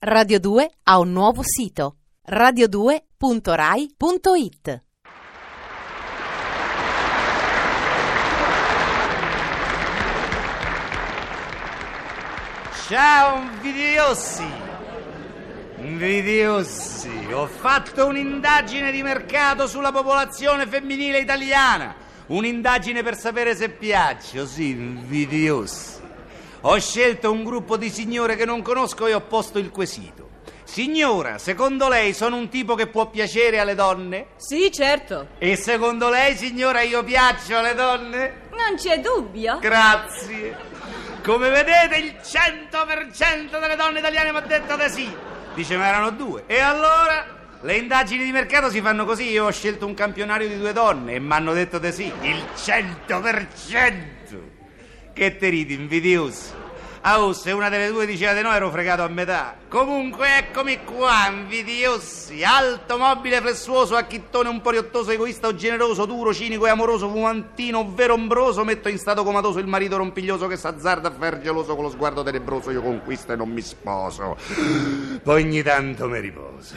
Radio 2 ha un nuovo sito radio2.rai.it Ciao invidiosi! Invidiosi, ho fatto un'indagine di mercato sulla popolazione femminile italiana. Un'indagine per sapere se piaccio, sì, invidiosi. Ho scelto un gruppo di signore che non conosco e ho posto il quesito. Signora, secondo lei sono un tipo che può piacere alle donne? Sì, certo. E secondo lei, signora, io piaccio alle donne? Non c'è dubbio. Grazie. Come vedete, il 100% delle donne italiane mi ha detto di sì. Dice, ma erano due. E allora? Le indagini di mercato si fanno così. Io ho scelto un campionario di due donne e mi hanno detto di sì. Il 100%. Che te ridi, invidioso? Ah, oh, se una delle due diceva di no ero fregato a metà. Comunque eccomi qua, invidiosi. Alto, mobile, flessuoso, acchittone, un po' riottoso, egoista o generoso, duro, cinico e amoroso, fumantino, ovvero ombroso. Metto in stato comatoso il marito rompiglioso che s'azzarda a far geloso con lo sguardo tenebroso. Io conquisto e non mi sposo. Poi ogni tanto mi riposo.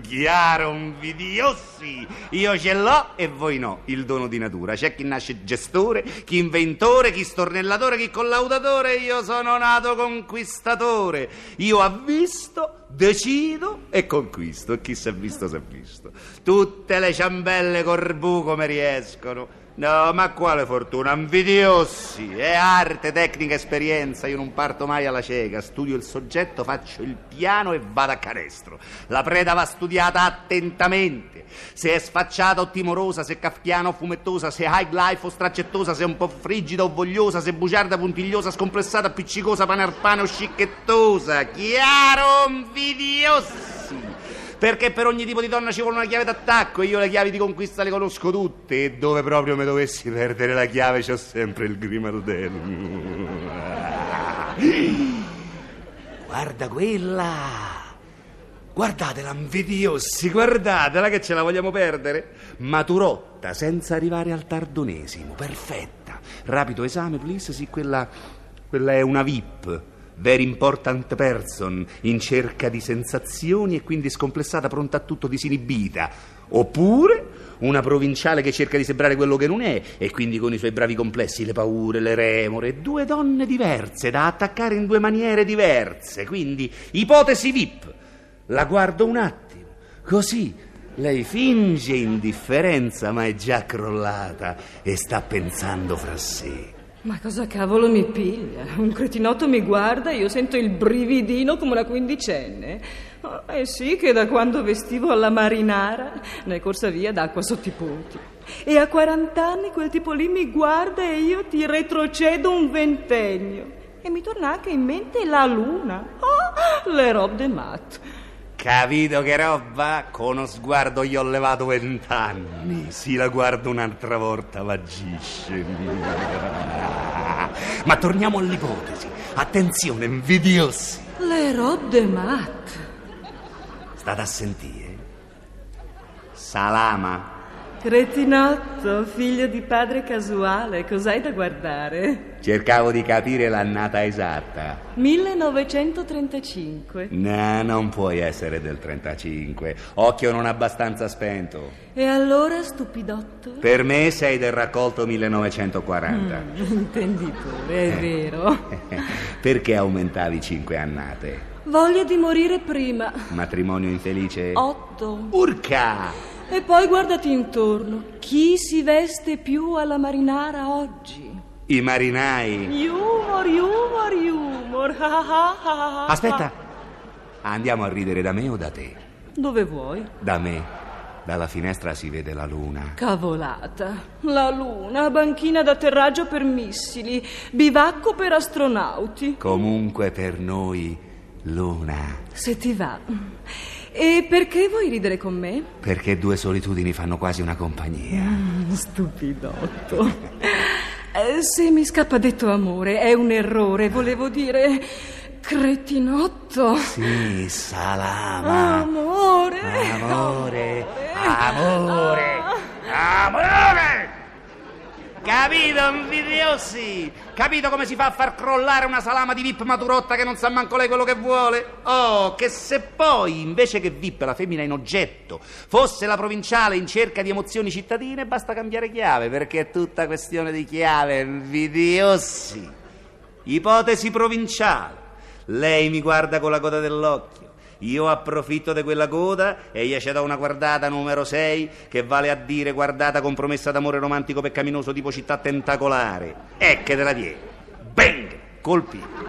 Chiaro, invidiosi. Io ce l'ho e voi no, il dono di natura. C'è chi nasce gestore, chi inventore, chi stornellatore, chi collaudatore. Io sono nato conquistatore. Io avvisto, decido e conquisto. E chi si è visto, si è visto. Tutte le ciambelle corbù come riescono. No, ma quale fortuna? Invidiosi! È arte, tecnica, esperienza. Io non parto mai alla cieca. Studio il soggetto, faccio il piano e vado a canestro. La preda va studiata attentamente. Se è sfacciata o timorosa, se kafkiana o fumettosa, se high life o straccettosa, se è un po' frigida o vogliosa, se bugiarda, puntigliosa, scomplessata, appiccicosa, panarpana o scicchettosa. Chiaro, invidiosi! Perché per ogni tipo di donna ci vuole una chiave d'attacco e io le chiavi di conquista le conosco tutte e dove proprio mi dovessi perdere la chiave c'ho sempre il grimaldello. Guarda quella! Guardatela, invidiosi, guardatela che ce la vogliamo perdere. Maturotta, senza arrivare al tardonesimo, perfetta. Rapido esame, please, sì, quella, quella è una VIP. Very important person, in cerca di sensazioni e quindi scomplessata, pronta a tutto, disinibita. Oppure una provinciale che cerca di sembrare quello che non è e quindi con i suoi bravi complessi, le paure, le remore. Due donne diverse da attaccare in due maniere diverse. Quindi, ipotesi VIP. La guardo un attimo, così lei finge indifferenza ma è già crollata e sta pensando fra sé. Ma cosa cavolo mi piglia? Un cretinotto mi guarda e io sento il brividino come una quindicenne. Oh, eh sì, che da quando vestivo alla marinara ne è corsa via d'acqua sotto i ponti. E a 40 anni quel tipo lì mi guarda e io ti retrocedo un ventennio. E mi torna anche in mente la luna. Oh, le robe de mat. Capito che roba? Con uno sguardo gli ho levato vent'anni. Si la guardo un'altra volta, vagisce. Ma torniamo all'ipotesi. Attenzione, invidiosi. Le robe de mat. State a sentire. Salama. Cretinotto, figlio di padre casuale, cos'hai da guardare? Cercavo di capire l'annata esatta. 1935. No, non puoi essere del 35. Occhio non abbastanza spento. E allora, stupidotto? Per me sei del raccolto 1940. Mm, intenditore, è vero. Perché aumentavi cinque annate? Voglia di morire prima. Matrimonio infelice? Otto. Urca! E poi guardati intorno. Chi si veste più alla marinara oggi? I marinai. Humor, humor, humor. Aspetta. Andiamo a ridere da me o da te? Dove vuoi? Da me. Dalla finestra si vede la luna. Cavolata. La luna, banchina d'atterraggio per missili, bivacco per astronauti. Comunque per noi, luna. Se ti va. E perché vuoi ridere con me? Perché due solitudini fanno quasi una compagnia. Mm, stupidotto. Eh, Se mi scappa detto amore, è un errore. Volevo dire cretinotto. Sì, salama. Amore. Amore. Amore. Amore. Capito, invidiosi? Capito come si fa a far crollare una salama di VIP maturotta che non sa manco lei quello che vuole? Oh, che se poi, invece che VIP, la femmina in oggetto, fosse la provinciale in cerca di emozioni cittadine, basta cambiare chiave, perché è tutta questione di chiave, invidiosi. Ipotesi provinciale. Lei mi guarda con la coda dell'occhio. Io approfitto di quella coda e gli ci do una guardata numero 6 che vale a dire guardata compromessa d'amore romantico peccaminoso tipo città tentacolare. E che te la die. Bang! Colpi.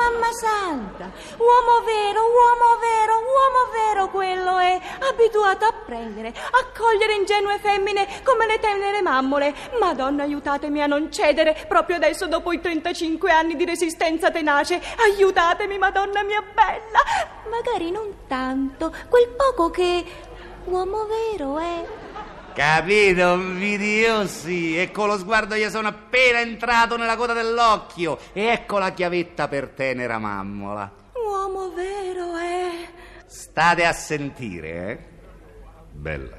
Mamma santa, uomo vero, uomo vero, uomo vero quello è, abituato a prendere, a cogliere ingenue femmine come le tenere mammole. Madonna, aiutatemi a non cedere proprio adesso dopo i 35 anni di resistenza tenace. Aiutatemi, Madonna mia bella. Magari non tanto, quel poco che uomo vero è. Capito, invidiosi? E con lo sguardo gli sono appena entrato nella coda dell'occhio. E ecco la chiavetta per tenera mammola. Uomo vero è. State a sentire, eh? Bella.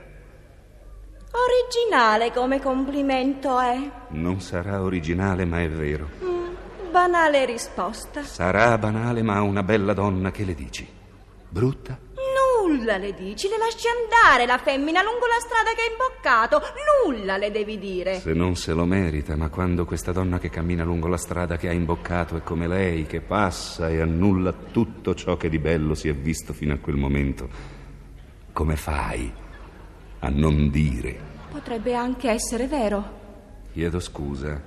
Originale come complimento è. Non sarà originale, ma è vero. Mm, banale risposta. Sarà banale, ma una bella donna che le dici. Brutta? Nulla le dici, le lasci andare la femmina lungo la strada che hai imboccato. Nulla le devi dire. Se non se lo merita, ma quando questa donna che cammina lungo la strada che ha imboccato è come lei, che passa e annulla tutto ciò che di bello si è visto fino a quel momento, come fai a non dire? Potrebbe anche essere vero. Chiedo scusa.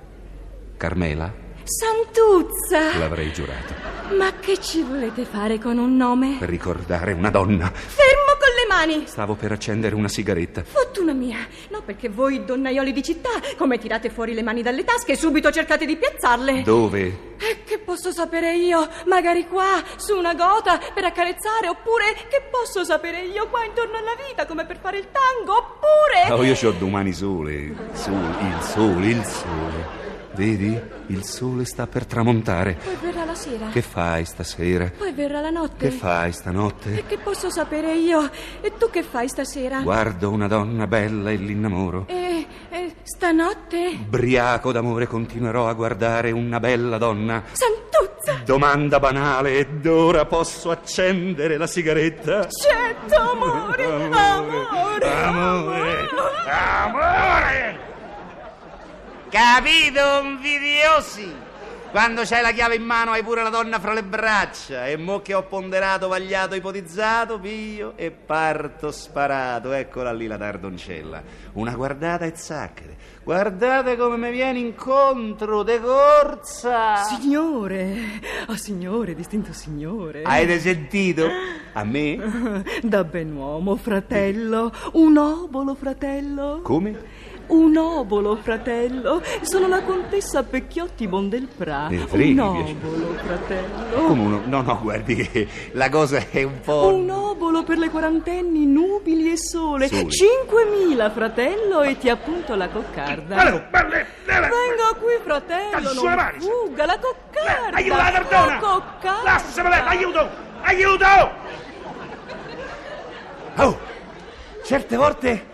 Carmela? Santuzza! L'avrei giurato. Ma che ci volete fare con un nome? Per ricordare una donna. Fermo con le mani! Stavo per accendere una sigaretta. Fortuna mia! No, perché voi, donnaioli di città, come tirate fuori le mani dalle tasche e subito cercate di piazzarle. Dove? E che posso sapere io? Magari qua, su una gota, per accarezzare, oppure che posso sapere io qua intorno alla vita, come per fare il tango, oppure... Oh, io ho domani sole, sole, il sole, il sole. Vedi? Il sole sta per tramontare. Poi verrà la sera. Che fai stasera? Poi verrà la notte. Che fai stanotte? E che posso sapere io? E tu che fai stasera? Guardo una donna bella e l'innamoro. E, e stanotte? Briaco d'amore continuerò a guardare una bella donna. Santuzza! Domanda banale, ed ora posso accendere la sigaretta? Certo, amore, amore, amore, amore. Capito, invidiosi? Quando c'hai la chiave in mano hai pure la donna fra le braccia e mo che ho ponderato, vagliato, ipotizzato, piglio e parto sparato. Eccola lì la tardoncella. Una guardata e zacchete. Guardate come mi viene incontro, de corsa. Signore, oh signore, distinto signore. Avete sentito? A me? Da ben uomo, fratello, un obolo, fratello. Come? Un obolo, fratello. Sono la contessa Pecchiotti Bondelpra. Ne freghi, un obolo, fratello. Come uno? No, no, guardi che la cosa è un po'. Un obolo per le quarantenni, nubili e sole. Sole. Cinquemila, fratello, e ti appunto la coccarda. Venga qui, fratello, non mani, fugga, la coccarda. Aiuto la cardona! La coccarda. Lasciamela, aiuto! Aiuto! Oh, certe volte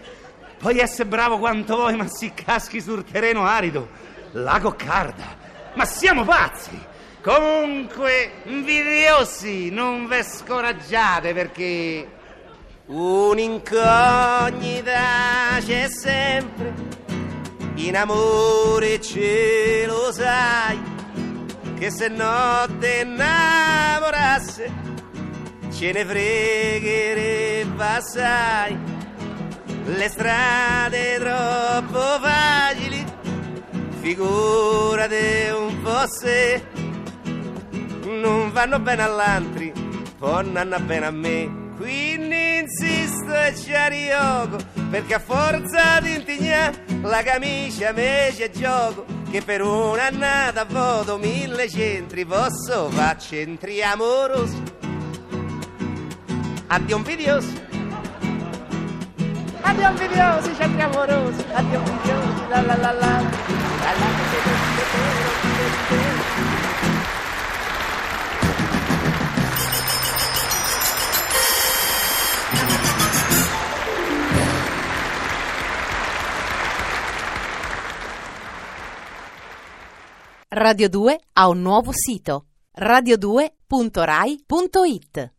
puoi essere bravo quanto vuoi, ma si caschi sul terreno arido. La coccarda. Ma siamo pazzi! Comunque, invidiosi, non ve scoraggiate perché un'incognita c'è sempre. In amore ce lo sai, che se no te innamorasse, ce ne fregherebbe assai. Le strade troppo facili, figurate un po' se non vanno bene all'altri, poi non vanno bene a me. Quindi insisto e ci arriogo, perché a forza di intignare la camicia me c'è gioco, che per un'annata voto mille centri, posso far centri amorosi. Addio invidiosi. Addio invidiosi, centri amorosi, addio invidiosi, la la la la. la, la, Radio 2 ha un nuovo sito radio2.rai.it